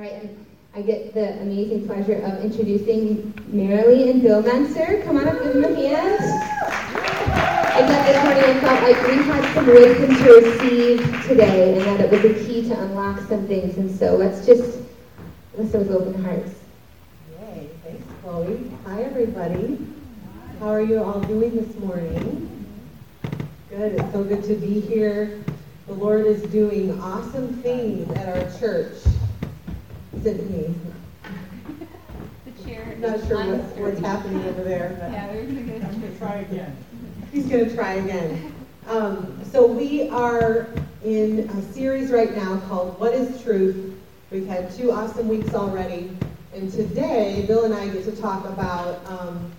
All right, and I get the amazing pleasure of introducing Marilee and Bill Menster. Come on up, give them a hand. I thought this morning I felt like we had some wisdom to receive today and that it was a key to unlock some things. And so let's just listen with open hearts. Yay, thanks Chloe. Hi everybody. How are you all doing this morning? Good, it's so good to be here. The Lord is doing awesome things at our church. Isn't he? The chair. Not sure is what's, what's happening over there, but. Yeah, we're gonna go. I'm gonna try again. He's going to try again. Um, so we are in a series right now called What is Truth? We've had two awesome weeks already. And today, Bill and I get to talk about um,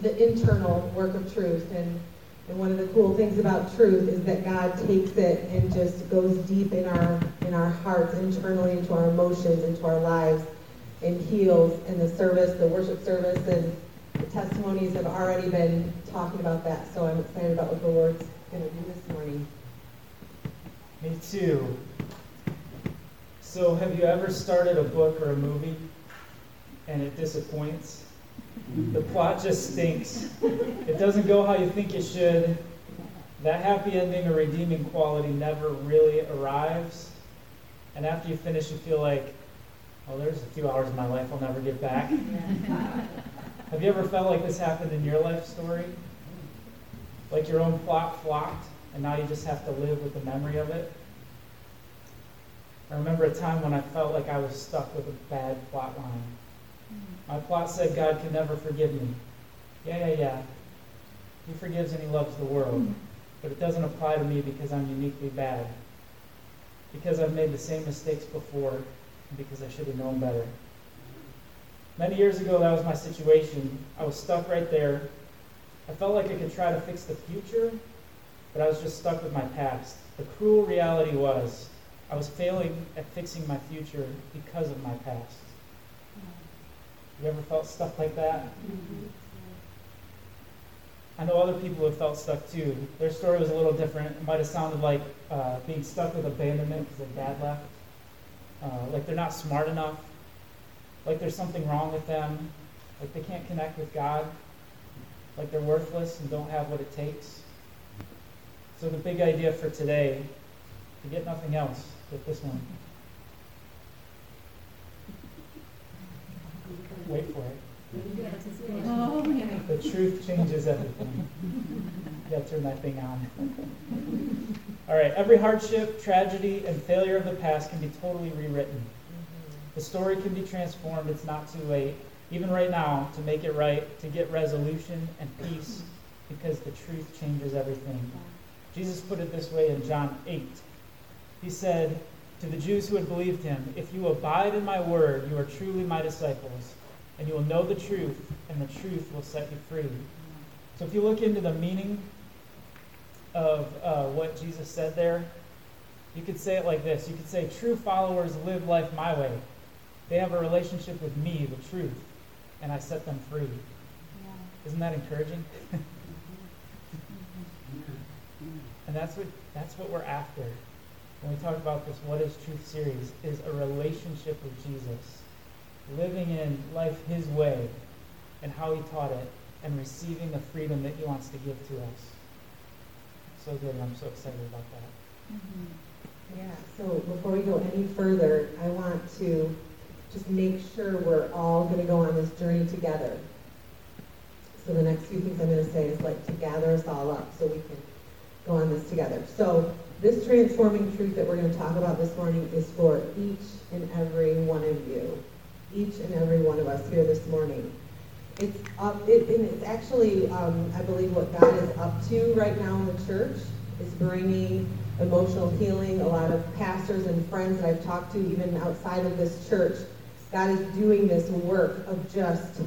the internal work of truth. And, and one of the cool things about truth is that God takes it and just goes deep in our, in our hearts, internally into our emotions, into our lives, and heals. And the service, the worship service, and the testimonies have already been talking about that, so I'm excited about what the Lord's going to do this morning. Me too. So, have you ever started a book or a movie and it disappoints? The plot just stinks. It doesn't go how you think it should. That happy ending or redeeming quality never really arrives. And after you finish, you feel like, oh, there's a few hours of my life I'll never get back. Have you ever felt like this happened in your life story? Like your own plot flopped, and now you just have to live with the memory of it? I remember a time when I felt like I was stuck with a bad plot line. My plot said God could never forgive me. Yeah, yeah, yeah. He forgives and He loves the world. But it doesn't apply to me because I'm uniquely bad. Because I've made the same mistakes before, and because I should have known better. Many years ago, that was my situation. I was stuck right there. I felt like I could try to fix the future, but I was just stuck with my past. The cruel reality was I was failing at fixing my future because of my past. You ever felt stuck like that? I know other people have felt stuck too. Their story was a little different. It might have sounded like uh, being stuck with abandonment because their dad left, uh, like they're not smart enough, like there's something wrong with them, like they can't connect with God, like they're worthless and don't have what it takes. So, the big idea for today, to get nothing else, get this one. Wait for it. Oh. The truth changes everything. You gotta turn that thing on. All right, every hardship, tragedy, and failure of the past can be totally rewritten. The story can be transformed. It's not too late, even right now, to make it right, to get resolution and peace, because the truth changes everything. Jesus put it this way in John 8. He said to the Jews who had believed him, If you abide in my word, you are truly my disciples, and you will know the truth, and the truth will set you free. So if you look into the meaning of uh, what Jesus said there, you could say it like this. You could say, True followers live life my way. They have a relationship with me, the truth, and I set them free. Isn't that encouraging? and that's what that's what we're after when we talk about this What is Truth series is a relationship with Jesus. Living in life his way and how he taught it and receiving the freedom that he wants to give to us. So good, I'm so excited about that. Mm-hmm. Yeah, so before we go any further, I want to just make sure we're all going to go on this journey together. So the next few things I'm going to say is like to gather us all up so we can go on this together. So this transforming truth that we're going to talk about this morning is for each and every one of you, each and every one of us here this morning. It's up, it, it's actually, um, I believe, what God is up to right now in the church is bringing emotional healing. A lot of pastors and friends that I've talked to, even outside of this church, God is doing this work of just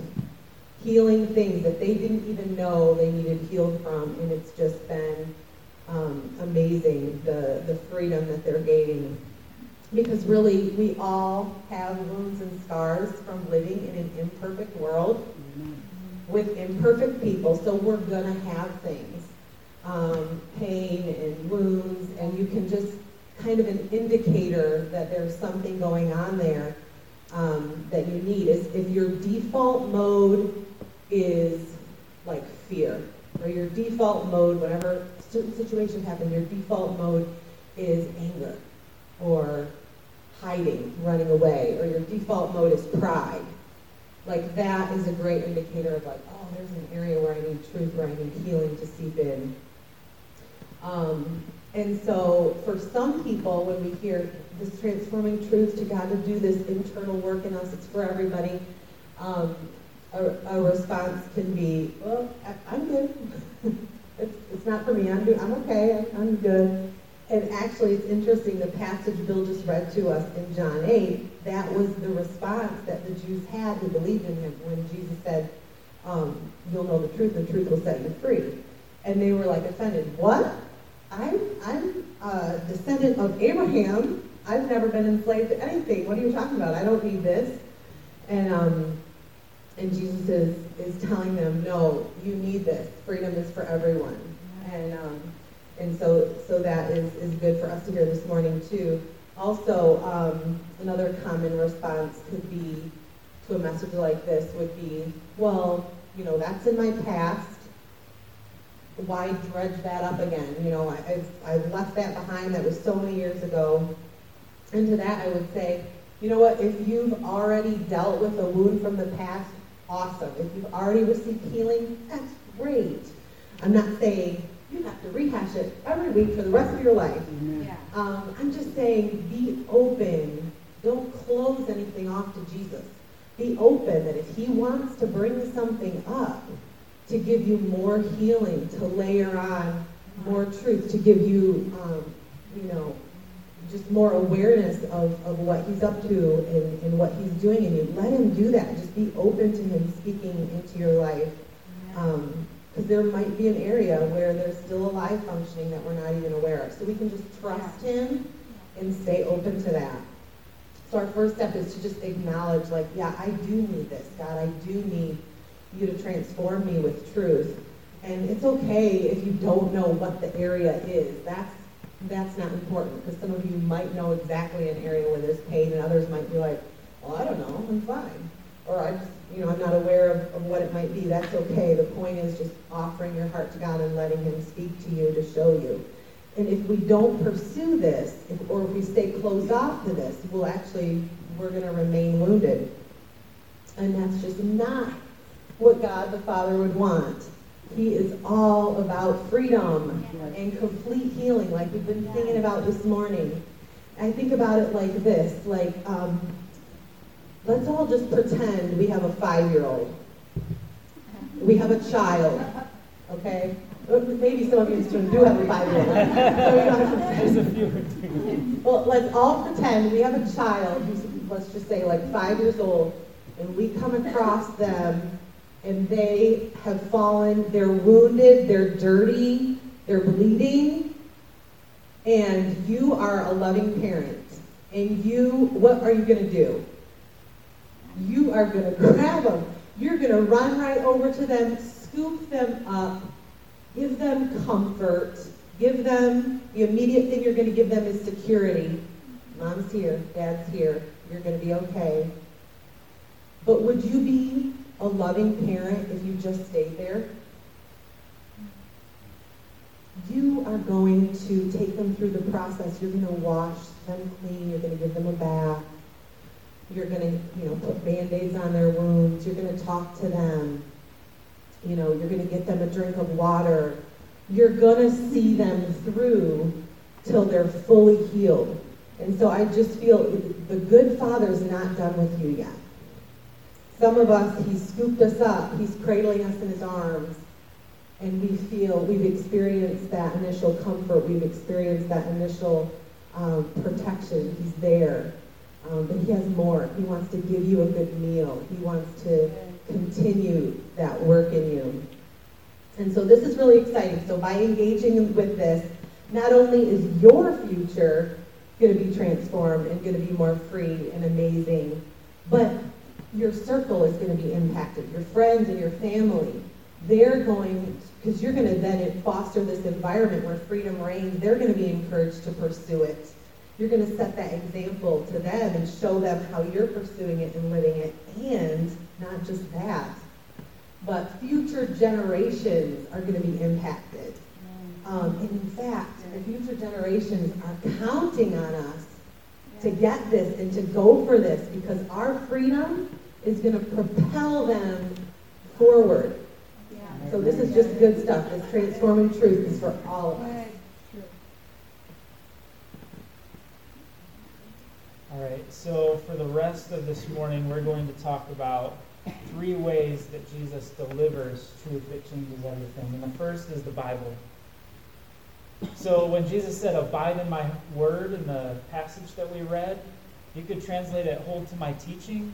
healing things that they didn't even know they needed healed from, and it's just been um, amazing the the freedom that they're gaining. Because really, we all have wounds and scars from living in an imperfect world with imperfect people, so we're gonna have things, um, pain and wounds, and you can just kind of an indicator that there's something going on there um, that you need. Is if your default mode is like fear, or your default mode, whenever certain situations happen, your default mode is anger, or hiding, running away, or your default mode is pride. Like that is a great indicator of like, oh, there's an area where I need truth, where I need healing to seep in. Um, and so for some people, when we hear this transforming truth to God to do this internal work in us, it's for everybody. Um, a, a response can be, well, I, I'm good. it's, it's not for me. I'm, do, I'm okay. I'm good. And actually, it's interesting, the passage Bill just read to us in John 8, that was the response that the Jews had who believed in him when Jesus said, um, You'll know the truth, the truth will set you free. And they were like offended. What? I'm, I'm a descendant of Abraham. I've never been enslaved to anything. What are you talking about? I don't need this. And, um, and Jesus is, is telling them, no, you need this. Freedom is for everyone. And, um, and so, so that is, is good for us to hear this morning too. Also, um, another common response could be to a message like this would be, well, you know, that's in my past. Why dredge that up again? You know, I, I've, I've left that behind. That was so many years ago. And to that, I would say, you know what? If you've already dealt with a wound from the past, awesome. If you've already received healing, that's great. I'm not saying you have to rehash it every week for the rest of your life. Yeah. Um, I'm just saying, be open. Don't close anything off to Jesus. Be open that if He wants to bring something up, to give you more healing, to layer on more truth, to give you, um, you know, just more awareness of, of what He's up to and, and what He's doing in you. Let Him do that. Just be open to Him speaking into your life. Because there might be an area where there's still a life functioning that we're not even aware of. So we can just trust Him and stay open to that. So our first step is to just acknowledge, like, yeah, I do need this. God, I do need you to transform me with truth. And it's okay if you don't know what the area is. That's that's not important because some of you might know exactly an area where there's pain, and others might be like, well, I don't know, I'm fine. Or I just, you know, I'm not aware of, of what it might be. That's okay. The point is just offering your heart to God and letting Him speak to you to show you. And if we don't pursue this, if, or if we stay closed off to this, we'll actually, we're going to remain wounded. And that's just not what God the Father would want. He is all about freedom and complete healing, like we've been singing about this morning. I think about it like this, like, um, let's all just pretend we have a five-year-old. We have a child, okay? Maybe some of you do have a five-year-old. So you don't have to There's a few. well, let's all pretend we have a child who's, let's just say, like five years old, and we come across them, and they have fallen, they're wounded, they're dirty, they're bleeding, and you are a loving parent. And you, what are you going to do? You are going to grab them. You're going to run right over to them, scoop them up, give them comfort, give them, the immediate thing you're going to give them is security. Mom's here, dad's here, you're going to be okay. But would you be a loving parent if you just stayed there? You are going to take them through the process. You're going to wash them clean. You're going to give them a bath. You're going to, you know, put band-aids on their wounds. You're going to talk to them. You know, you're going to get them a drink of water. You're going to see them through till they're fully healed. And so I just feel the good father's not done with you yet. Some of us, he scooped us up. He's cradling us in his arms. And we feel, we've experienced that initial comfort. We've experienced that initial um, protection. He's there. Um, but he has more. He wants to give you a good meal. He wants to continue that work in you. And so this is really exciting. So by engaging with this, not only is your future going to be transformed and going to be more free and amazing, but your circle is going to be impacted. Your friends and your family, they're going, because you're going to then foster this environment where freedom reigns, they're going to be encouraged to pursue it. You're going to set that example to them and show them how you're pursuing it and living it. And not just that, but future generations are going to be impacted. Um, and in fact, the future generations are counting on us to get this and to go for this because our freedom is going to propel them forward. So this is just good stuff. This transforming truth is for all of us. All right, so for the rest of this morning, we're going to talk about three ways that Jesus delivers truth that changes everything. And the first is the Bible. So when Jesus said, Abide in my word in the passage that we read, you could translate it, Hold to my teaching,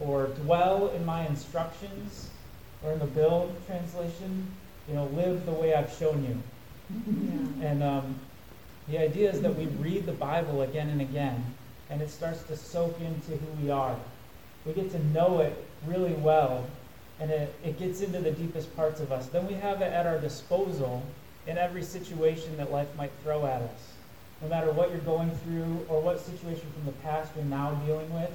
or Dwell in my instructions, or in the Bill translation, you know, Live the way I've shown you. And um, the idea is that we read the Bible again and again, and it starts to soak into who we are. We get to know it really well, and it, it gets into the deepest parts of us. Then we have it at our disposal in every situation that life might throw at us. No matter what you're going through or what situation from the past you're now dealing with,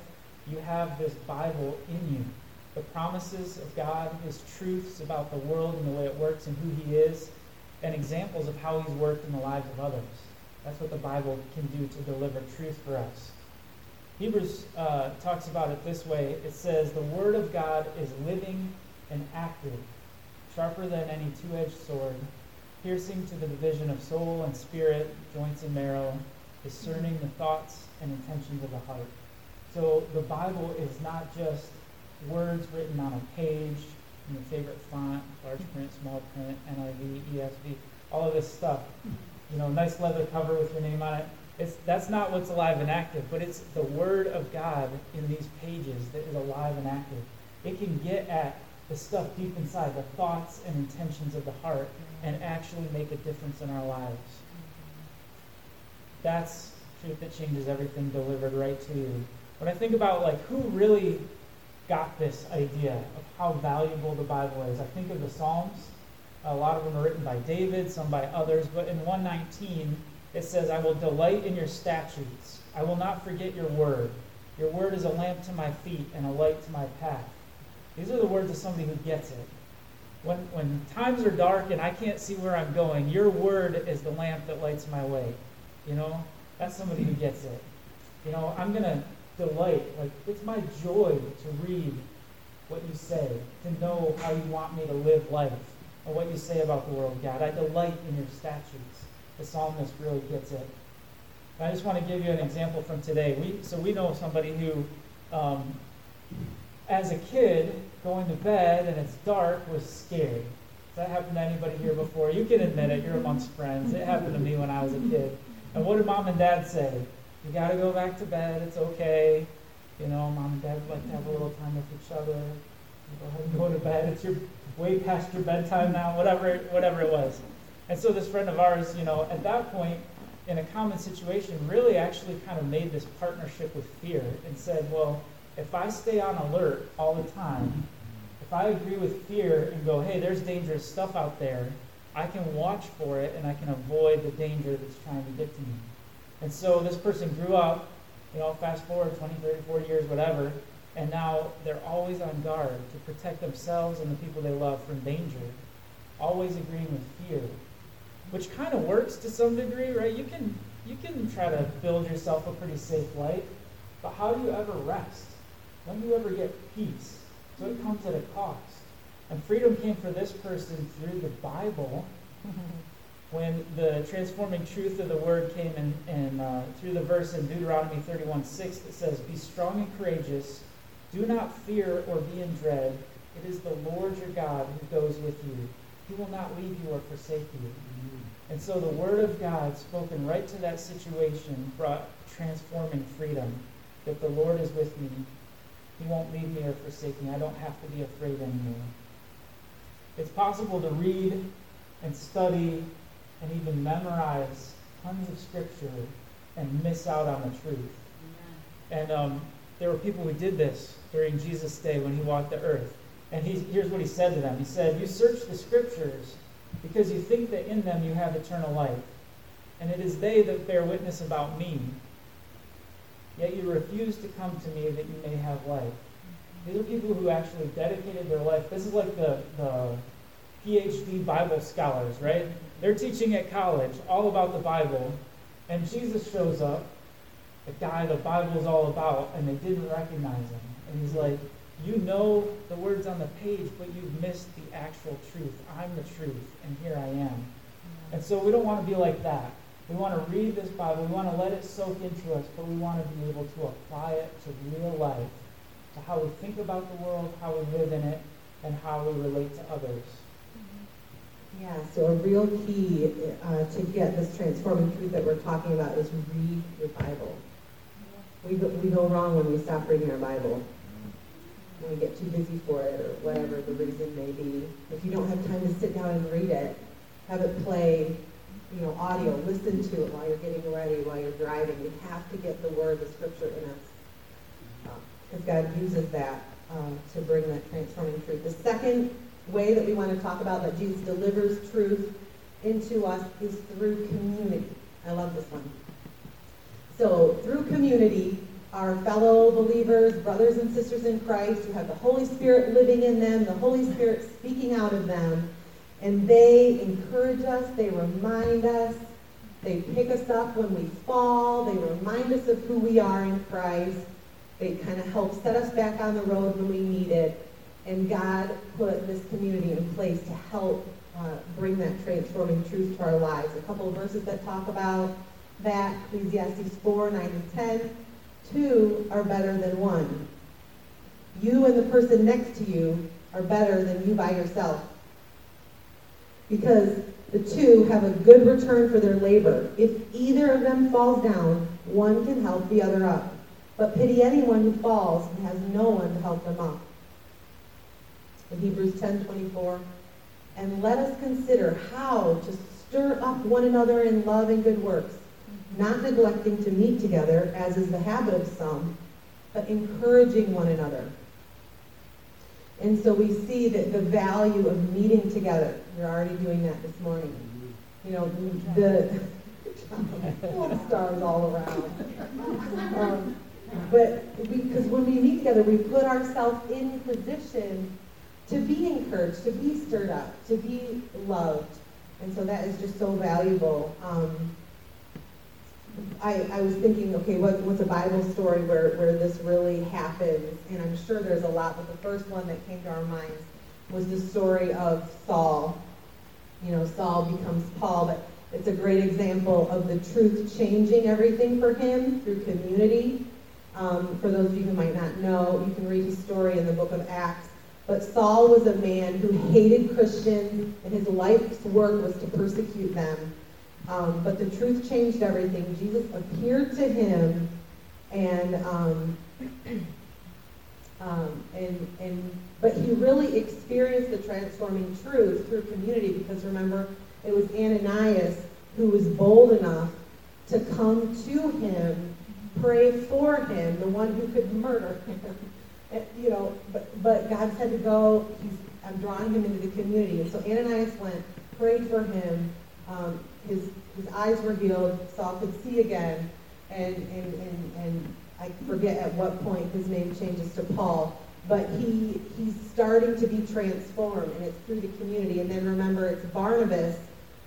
you have this Bible in you. The promises of God, His truths about the world and the way it works and who He is, and examples of how He's worked in the lives of others. That's what the Bible can do to deliver truth for us. Hebrews uh, talks about it this way it says, The Word of God is living and active, sharper than any two edged sword, piercing to the division of soul and spirit, joints and marrow, discerning the thoughts and intentions of the heart. So the Bible is not just words written on a page in your favorite font, large print, small print, NIV, ESV, all of this stuff. You know, nice leather cover with your name on it. It's, that's not what's alive and active, but it's the Word of God in these pages that is alive and active. It can get at the stuff deep inside, the thoughts and intentions of the heart, and actually make a difference in our lives. That's truth that changes everything delivered right to you. When I think about like who really got this idea of how valuable the Bible is, I think of the Psalms. A lot of them are written by David, some by others, but in 119 it says, I will delight in your statutes. I will not forget your word. Your word is a lamp to my feet and a light to my path. These are the words of somebody who gets it. When, when times are dark and I can't see where I'm going, your word is the lamp that lights my way. You know, that's somebody who gets it. You know, I'm going to delight. Like, it's my joy to read what you say, to know how you want me to live life, and what you say about the world, God. I delight in your statutes. The psalmist really gets it. And I just want to give you an example from today. We, so we know somebody who, um, as a kid, going to bed and it's dark was scared. Has that happened to anybody here before? You can admit it. You're amongst friends. It happened to me when I was a kid. And what did mom and dad say? You got to go back to bed. It's okay. You know, mom and dad like to have a little time with each other. Go ahead and go to bed. It's your way past your bedtime now. Whatever, whatever it was. And so this friend of ours, you know, at that point, in a common situation, really actually kind of made this partnership with fear and said, well, if I stay on alert all the time, if I agree with fear and go, hey, there's dangerous stuff out there, I can watch for it and I can avoid the danger that's trying to get to me. And so this person grew up, you know, fast forward 20, 30, 40 years, whatever, and now they're always on guard to protect themselves and the people they love from danger, always agreeing with fear, which kind of works to some degree, right? You can you can try to build yourself a pretty safe life, but how do you ever rest? When do you ever get peace? So it comes at a cost. And freedom came for this person through the Bible. when the transforming truth of the word came in, in uh, through the verse in Deuteronomy 31 6 that says, Be strong and courageous, do not fear or be in dread. It is the Lord your God who goes with you. He will not leave you or forsake you. And so the word of God spoken right to that situation brought transforming freedom. That the Lord is with me. He won't leave me or forsake me. I don't have to be afraid anymore. It's possible to read and study and even memorize tons of scripture and miss out on the truth. And um, there were people who did this during Jesus' day when he walked the earth. And he, here's what he said to them He said, You search the scriptures because you think that in them you have eternal life. And it is they that bear witness about me. yet you refuse to come to me that you may have life. These are people who actually dedicated their life. This is like the, the PhD Bible scholars, right? They're teaching at college all about the Bible, and Jesus shows up, the guy the Bible's all about, and they didn't recognize him. And he's like, You know the words on the page, but you've missed the actual truth. I'm the truth, and here I am. And so we don't want to be like that. We want to read this Bible, we want to let it soak into us, but we want to be able to apply it to real life, to how we think about the world, how we live in it, and how we relate to others. Yeah, so a real key uh, to get this transforming truth that we're talking about is read your Bible. We go, we go wrong when we stop reading our Bible. When we get too busy for it or whatever the reason may be. If you don't have time to sit down and read it, have it play, you know, audio, listen to it while you're getting ready, while you're driving. You have to get the word, the scripture in us. Because God uses that um, to bring that transforming truth. The second way that we want to talk about that Jesus delivers truth into us is through community. I love this one. So, through community, our fellow believers, brothers and sisters in Christ who have the Holy Spirit living in them, the Holy Spirit speaking out of them, and they encourage us, they remind us, they pick us up when we fall, they remind us of who we are in Christ, they kind of help set us back on the road when we need it. And God put this community in place to help uh, bring that transforming truth to our lives. A couple of verses that talk about that, Ecclesiastes 4, 9 and 10. Two are better than one. You and the person next to you are better than you by yourself. Because the two have a good return for their labor. If either of them falls down, one can help the other up. But pity anyone who falls and has no one to help them up in Hebrews 10:24, And let us consider how to stir up one another in love and good works, not neglecting to meet together, as is the habit of some, but encouraging one another. And so we see that the value of meeting together. You're already doing that this morning. You know, the stars all around. Um, but because when we meet together, we put ourselves in position to be encouraged, to be stirred up, to be loved. And so that is just so valuable. Um, I, I was thinking, okay, what, what's a Bible story where, where this really happens? And I'm sure there's a lot, but the first one that came to our minds was the story of Saul. You know, Saul becomes Paul, but it's a great example of the truth changing everything for him through community. Um, for those of you who might not know, you can read his story in the book of Acts. But Saul was a man who hated Christians, and his life's work was to persecute them. Um, but the truth changed everything. Jesus appeared to him, and um, um, and and but he really experienced the transforming truth through community because remember it was Ananias who was bold enough to come to him, pray for him, the one who could murder him. You know, but but God said to go. He's I'm drawing him into the community, and so Ananias went, prayed for him. Um, his his eyes were healed. Saul could see again, and and and and I forget at what point his name changes to Paul. But he he's starting to be transformed, and it's through the community. And then remember, it's Barnabas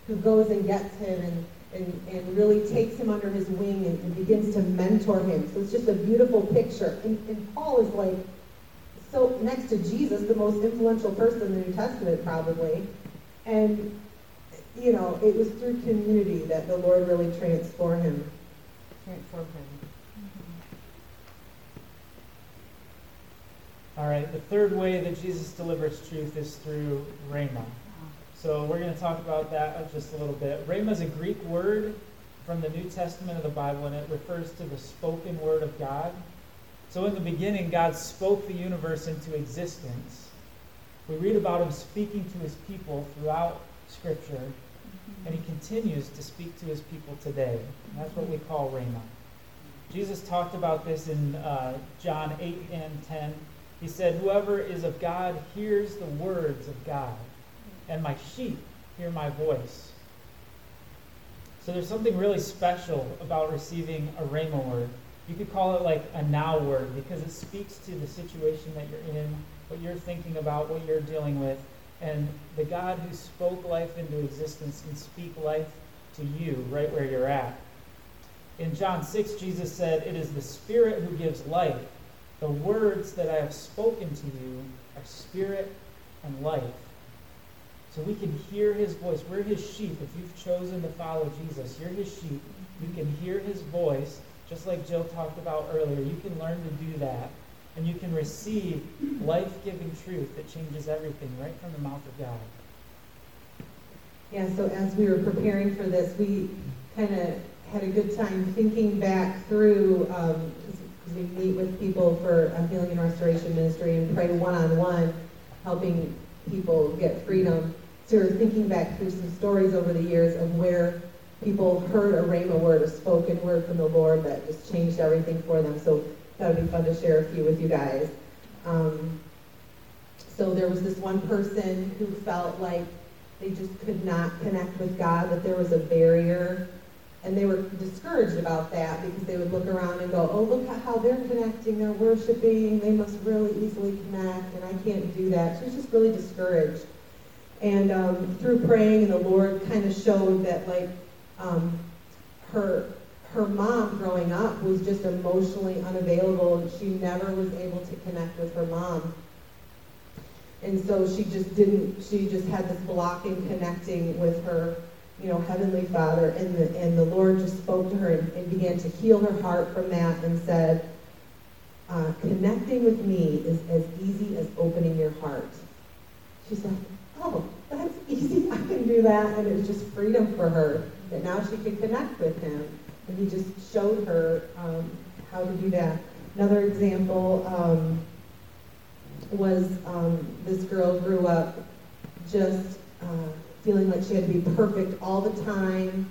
who goes and gets him and and, and really takes him under his wing and, and begins to mentor him. So it's just a beautiful picture. And, and Paul is like so next to Jesus, the most influential person in the New Testament, probably. And you know, it was through community that the Lord really transformed him. Transformed him. Mm-hmm. All right, the third way that Jesus delivers truth is through rhema. So we're going to talk about that just a little bit. Rhema is a Greek word from the New Testament of the Bible, and it refers to the spoken word of God. So in the beginning, God spoke the universe into existence. We read about him speaking to his people throughout Scripture, and he continues to speak to his people today. And that's what we call Rhema. Jesus talked about this in uh, John 8 and 10. He said, Whoever is of God hears the words of God, and my sheep hear my voice. So there's something really special about receiving a Rhema word. You could call it like a now word because it speaks to the situation that you're in, what you're thinking about, what you're dealing with. And the God who spoke life into existence can speak life to you right where you're at. In John 6, Jesus said, It is the Spirit who gives life. The words that I have spoken to you are spirit and life. So we can hear his voice. We're his sheep. If you've chosen to follow Jesus, you're his sheep. You can hear his voice, just like Jill talked about earlier. You can learn to do that. And you can receive life giving truth that changes everything right from the mouth of God. Yeah, so as we were preparing for this, we kind of had a good time thinking back through, um, we meet with people for a healing and restoration ministry and pray one-on-one, helping people get freedom. So we we're thinking back through some stories over the years of where people heard a rhema word, a spoken word from the Lord that just changed everything for them. So that would be fun to share a few with you guys. Um, so there was this one person who felt like they just could not connect with God, that there was a barrier. And they were discouraged about that because they would look around and go, oh, look at how they're connecting, they're worshiping, they must really easily connect, and I can't do that. She was just really discouraged. And um, through praying, and the Lord kind of showed that, like, um, her her mom growing up was just emotionally unavailable, and she never was able to connect with her mom. And so she just didn't, she just had this block in connecting with her, you know, Heavenly Father. And the, and the Lord just spoke to her and, and began to heal her heart from that and said, uh, connecting with me is as easy as opening your heart. She's like, oh, that's easy. I can do that. And it was just freedom for her that now she could connect with him. He just showed her um, how to do that. Another example, um, was um, this girl grew up just uh, feeling like she had to be perfect all the time.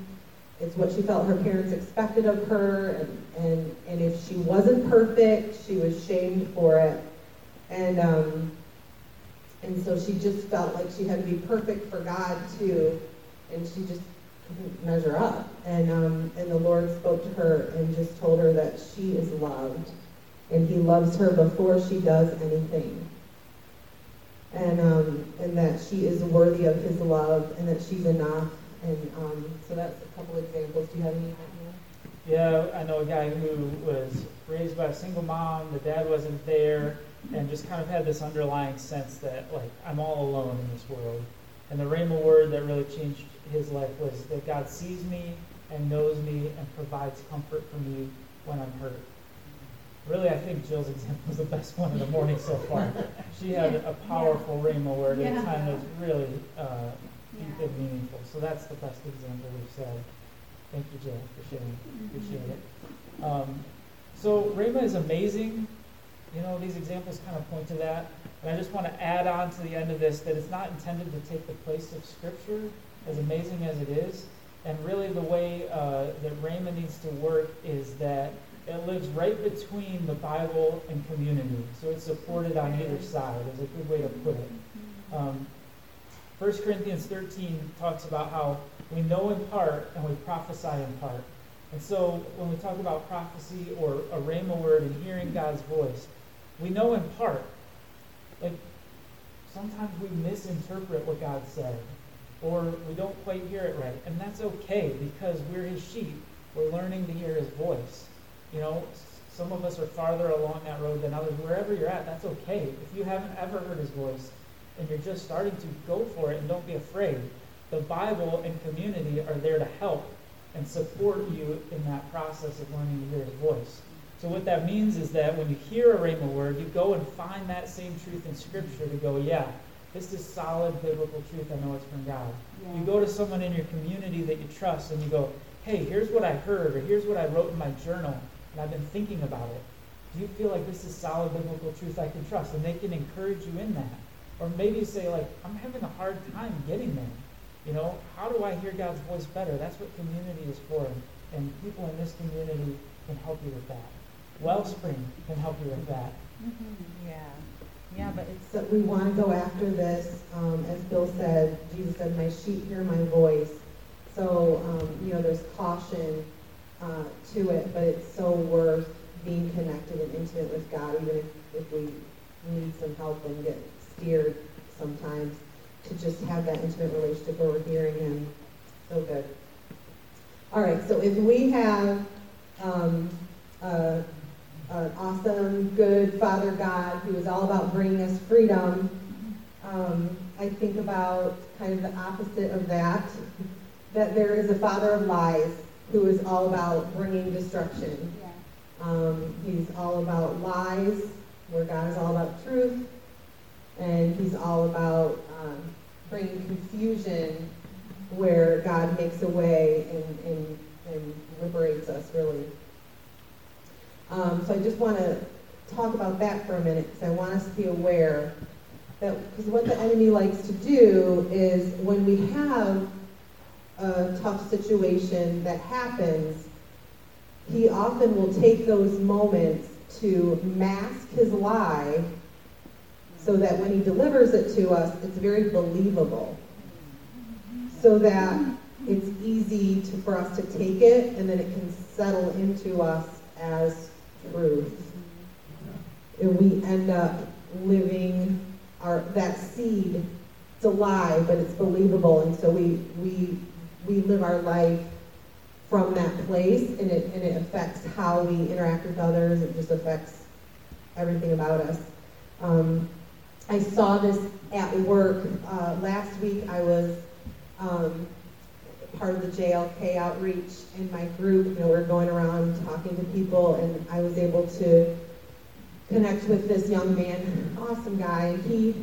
It's what she felt her parents expected of her, and, and, and if she wasn't perfect, she was shamed for it. And, um, and so she just felt like she had to be perfect for God too, and she just measure up. And, um, and the Lord spoke to her and just told her that she is loved and he loves her before she does anything. And, um, and that she is worthy of his love and that she's enough. And um, so that's a couple examples. Do you have any? Yeah, I know a guy who was raised by a single mom, the dad wasn't there, and just kind of had this underlying sense that, like, I'm all alone in this world. And the Rhema word that really changed his life was that God sees me and knows me and provides comfort for me when I'm hurt. Really, I think Jill's example was the best one in the morning so far. She had a powerful Rhema word at a Yeah. time that's really uh, deep and meaningful. So that's the best example we've said. Thank you, Jill, for sharing. Appreciate it. Um, so Rhema is amazing. You know, these examples kind of point to that. And I just want to add on to the end of this that it's not intended to take the place of Scripture, as amazing as it is. And really, the way uh, that Rhema needs to work is that it lives right between the Bible and community. So it's supported on either side, is a good way to put it. Um, 1 Corinthians 13 talks about how we know in part and we prophesy in part. And so when we talk about prophecy or a rhema word and hearing God's voice, we know in part. Like sometimes we misinterpret what God said or we don't quite hear it right. And that's okay because we're his sheep. We're learning to hear his voice. You know, some of us are farther along that road than others. Wherever you're at, that's okay. If you haven't ever heard his voice and you're just starting to, go for it and don't be afraid. The Bible and community are there to help and support you in that process of learning to hear his voice. So what that means is that when you hear a rhema word, you go and find that same truth in Scripture to go, yeah, this is solid biblical truth. I know it's from God. Yeah. You go to someone in your community that you trust and you go, hey, here's what I heard, or here's what I wrote in my journal, and I've been thinking about it. Do you feel like this is solid biblical truth I can trust? And they can encourage you in that. Or maybe say, like, I'm having a hard time getting there. You know, how do I hear God's voice better? That's what community is for. And people in this community can help you with that. Wellspring can help you with that. Mhm, Yeah, yeah, but it's, we want to go after this. Um, as Bill said, Jesus said, "My sheep hear my voice." So um, you know, there's caution uh, to it, but it's so worth being connected and intimate with God, even if, if we need some help and get steered sometimes, to just have that intimate relationship where we're hearing Him. So good. All right, so if we have um, an awesome, good Father God who is all about bringing us freedom, um, I think about kind of the opposite of that, that there is a father of lies who is all about bringing destruction. Um, he's all about lies, where God is all about truth, and he's all about um, bringing confusion, where God makes a way and, and, and liberates us, really. Um, so I just want to talk about that for a minute, because I want us to be aware that, because what the enemy likes to do is when we have a tough situation that happens, he often will take those moments to mask his lie so that when he delivers it to us, it's very believable. So that it's easy to, for us to take it and then it can settle into us as truth. And we end up living our, that seed, it's a lie, but it's believable. And so we, we, we live our life from that place and it, and it affects how we interact with others. It just affects everything about us. Um, I saw this at work. Uh, last week I was um, part of the JLK outreach in my group. You know, we're going around talking to people and I was able to connect with this young man, awesome guy. He,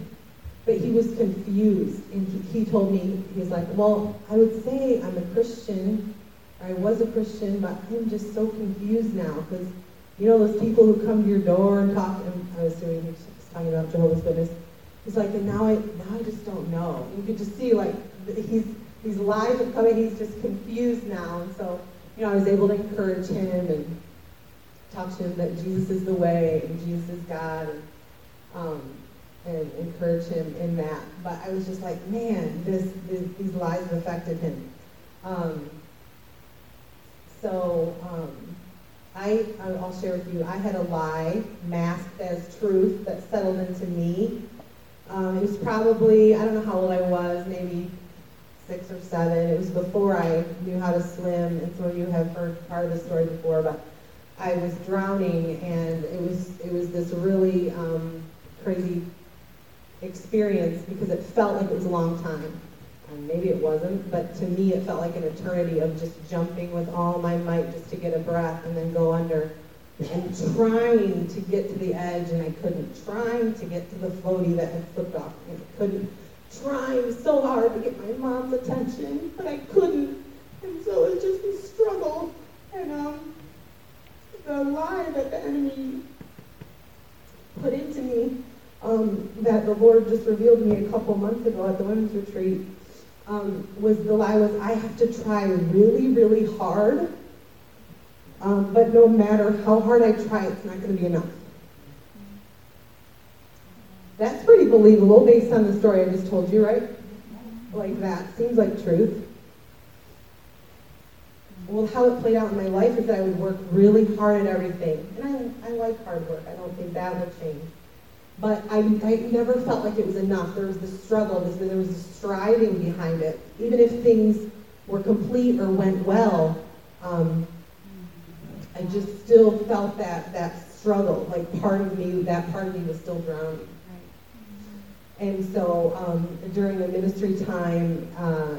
but he was confused and he, he told me, he was like, well, I would say I'm a Christian, I was a Christian, but I'm just so confused now because you know those people who come to your door and talk, and I was assuming he was talking about Jehovah's Witness. He's like, and now I, now I just don't know. You could just see like, he's, these lies are coming, he's just confused now. And so, you know, I was able to encourage him and talk to him that Jesus is the way and Jesus is God and, um, and encourage him in that. But I was just like, man, this, this these lies have affected him. Um, so um, I, I'll share with you, I had a lie masked as truth that settled into me. Um, it was probably, I don't know how old I was, maybe six or seven. It was before I knew how to swim, and of you have heard part of the story before, but I was drowning, and it was it was this really um, crazy experience because it felt like it was a long time. And maybe it wasn't, but to me it felt like an eternity of just jumping with all my might just to get a breath and then go under. And trying to get to the edge, and I couldn't. Trying to get to the floaty that had flipped off, and I couldn't. Trying so hard to get my mom's attention, but I couldn't. And so it was just a struggle. And um, the lie that the enemy put into me um, that the Lord just revealed me a couple months ago at the women's retreat um, was the lie was I have to try really, really hard, um, but no matter how hard I try, it's not going to be enough. That's pretty believable based on the story I just told you, right? Like that seems like truth. Well, how it played out in my life is that I would work really hard at everything. And I, I like hard work. I don't think that would change. But I, I never felt like it was enough. There was this struggle, there was this striving behind it. Even if things were complete or went well, um, I just still felt that, that struggle. Like part of me, that part of me was still drowning. And so um, during the ministry time, uh,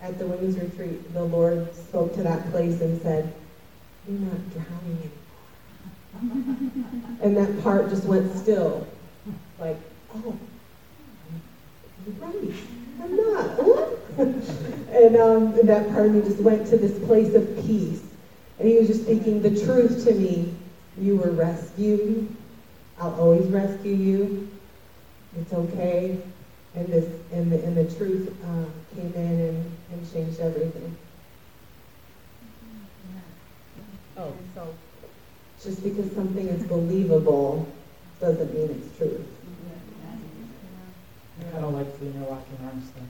at the women's retreat, the Lord spoke to that place and said, You're not drowning anymore. and that part just went still. Like, oh, you're right. I'm not. And, um, that part of me just went to this place of peace. And he was just speaking the truth to me. You were rescued. I'll always rescue you. It's okay and this and the and the truth uh, came in and, and changed everything. Oh, so, Just because something is believable doesn't mean it's true. I don't like the interlocking arms thing.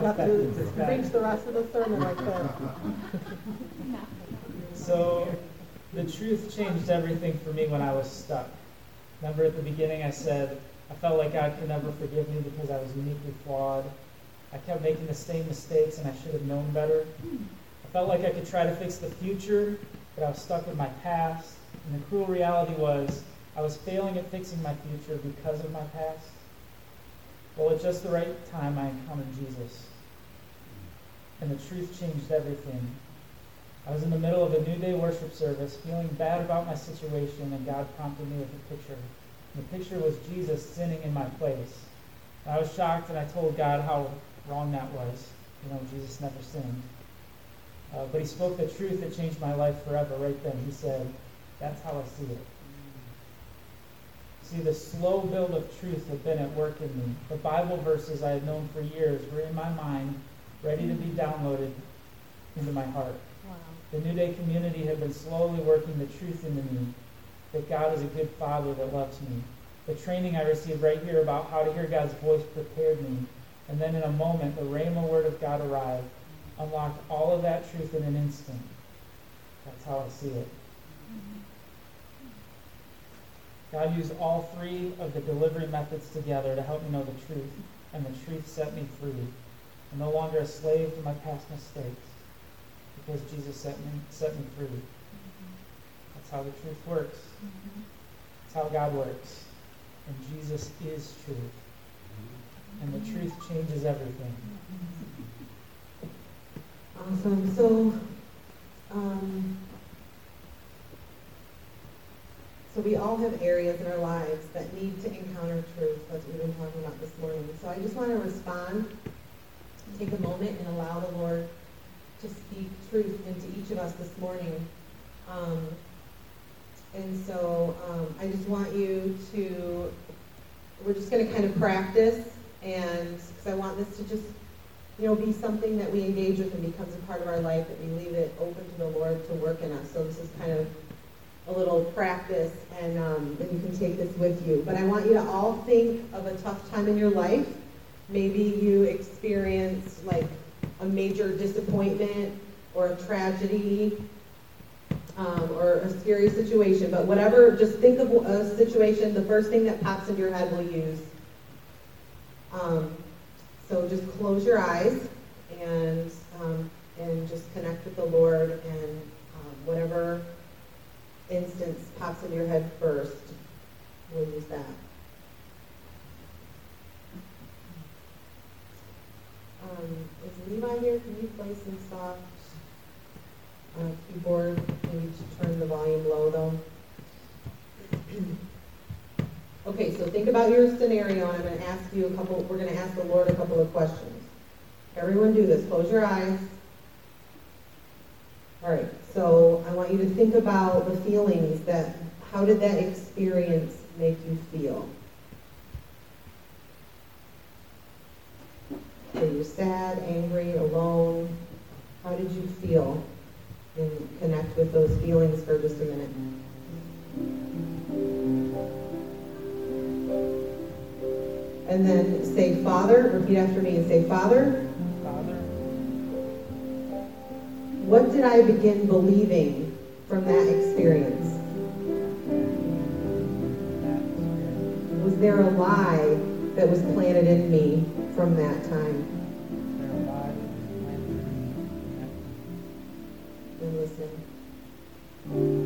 Have to preach the rest of the sermon like that. So, The truth changed everything for me when I was stuck. Remember at the beginning I said I felt like God could never forgive me because I was uniquely flawed. I kept making the same mistakes and I should have known better. I felt like I could try to fix the future, but I was stuck with my past. And the cruel reality was I was failing at fixing my future because of my past. Well, at just the right time, I encountered Jesus. And the truth changed everything. I was in the middle of a New Day worship service, feeling bad about my situation, and God prompted me with a picture. The picture was Jesus sinning in my place. I was shocked, and I told God how wrong that was. You know, Jesus never sinned. Uh, but he spoke the truth that changed my life forever right then. He said, That's how I see it. See, the slow build of truth had been at work in me. The Bible verses I had known for years were in my mind, ready to be downloaded into my heart. The New Day community had been slowly working the truth into me that God is a good father that loves me. The training I received right here about how to hear God's voice prepared me. And then in a moment, the Rhema word of God arrived, unlocked all of that truth in an instant. That's how I see it. God used all three of the delivery methods together to help me know the truth, and the truth set me free. I'm no longer a slave to my past mistakes because Jesus set me, set me free. Mm-hmm. That's how the truth works. Mm-hmm. That's how God works. And Jesus is truth. Mm-hmm. And the truth changes everything. Awesome. So, um, so we all have areas in our lives that need to encounter truth. That's what we've been talking about this morning. So I just want to respond, take a moment, and allow the Lord to speak truth into each of us this morning. Um, and so um, I just want you to, we're just going to kind of practice, and because I want this to just you know, be something that we engage with and becomes a part of our life, that we leave it open to the Lord to work in us. So this is kind of a little practice, and um, and you can take this with you. But I want you to all think of a tough time in your life. Maybe you experienced like a major disappointment or a tragedy um, or a scary situation. But whatever, just think of a situation. The first thing that pops into your head, we'll use. Um, so just close your eyes and um, and just connect with the Lord and um, whatever instance pops in your head first, we'll use that. Um, is Levi here? Can you play some soft uh, keyboard? Maybe turn the volume low though. Okay, so think about your scenario, and I'm going to ask you a couple, we're going to ask the Lord a couple of questions. Everyone do this. Close your eyes. All right, so I want you to think about the feelings that, how did that experience make you feel? Were you sad, angry, alone? How did you feel? And connect with those feelings for just a minute. And then say, Father, repeat after me and say, Father, Father, what did I begin believing from that experience? Was there a lie that was planted in me from that time? And listen.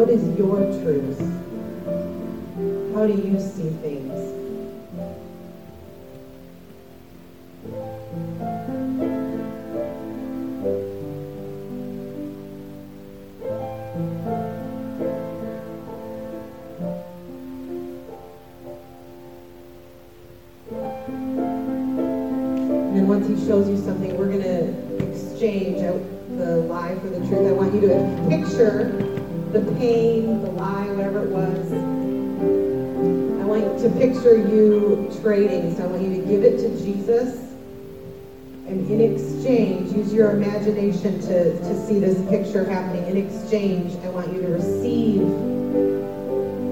What is your truth? Imagination to, to see this picture happening. In exchange, I want you to receive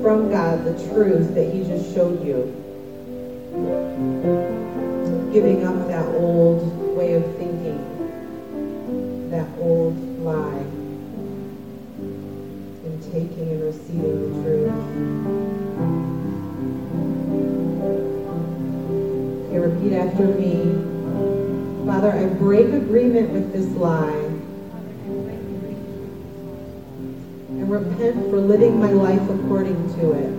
from God the truth that He just showed you. Giving up that old way of thinking, that old lie, and taking and receiving the truth. Okay, repeat after me. Father, I break agreement with this lie and repent for living my life according to it.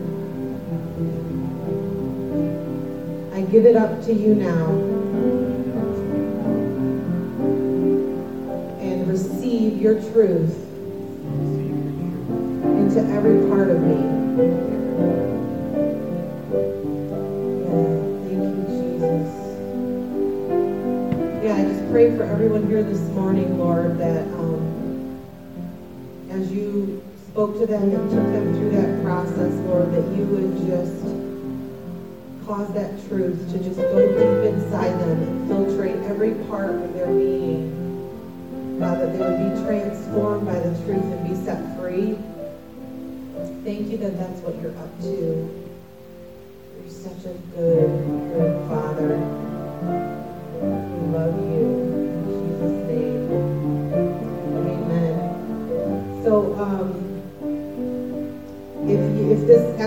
I give it up to you now and receive your truth into every part of me. Pray for everyone here this morning, Lord, that um, as you spoke to them and took them through that process, Lord, that you would just cause that truth to just go deep inside them and filtrate every part of their being. God, that they would be transformed by the truth and be set free. Thank you that that's what you're up to. You're such a good, good Father.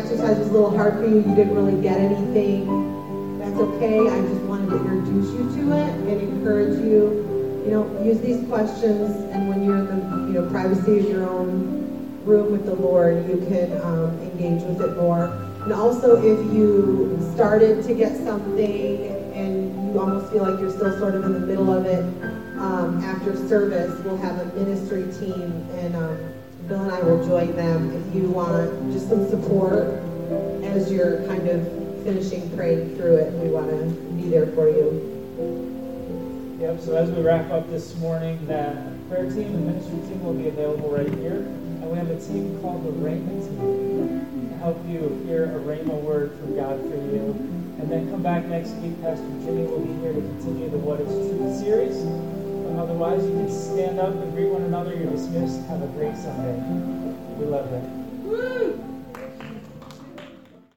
Exercise was a little hard for you, you didn't really get anything, that's okay. I just wanted to introduce you to it and encourage you. You know, use these questions, and when you're in the you know privacy of your own room with the Lord, you can um, engage with it more. And also, if you started to get something and you almost feel like you're still sort of in the middle of it, um, after service, we'll have a ministry team, and um, Bill and I will join them if you want just some support as you're kind of finishing praying through it. We want to be there for you. Yep, so as we wrap up this morning, that prayer team and ministry team will be available right here. And we have a team called the Rhema team to help you hear a Rhema word from God for you. And then come back next week. Pastor Jimmy will be here to continue the What is Truth series. Otherwise, you can stand up and greet one another. You're dismissed. Have a great Sunday. We love you.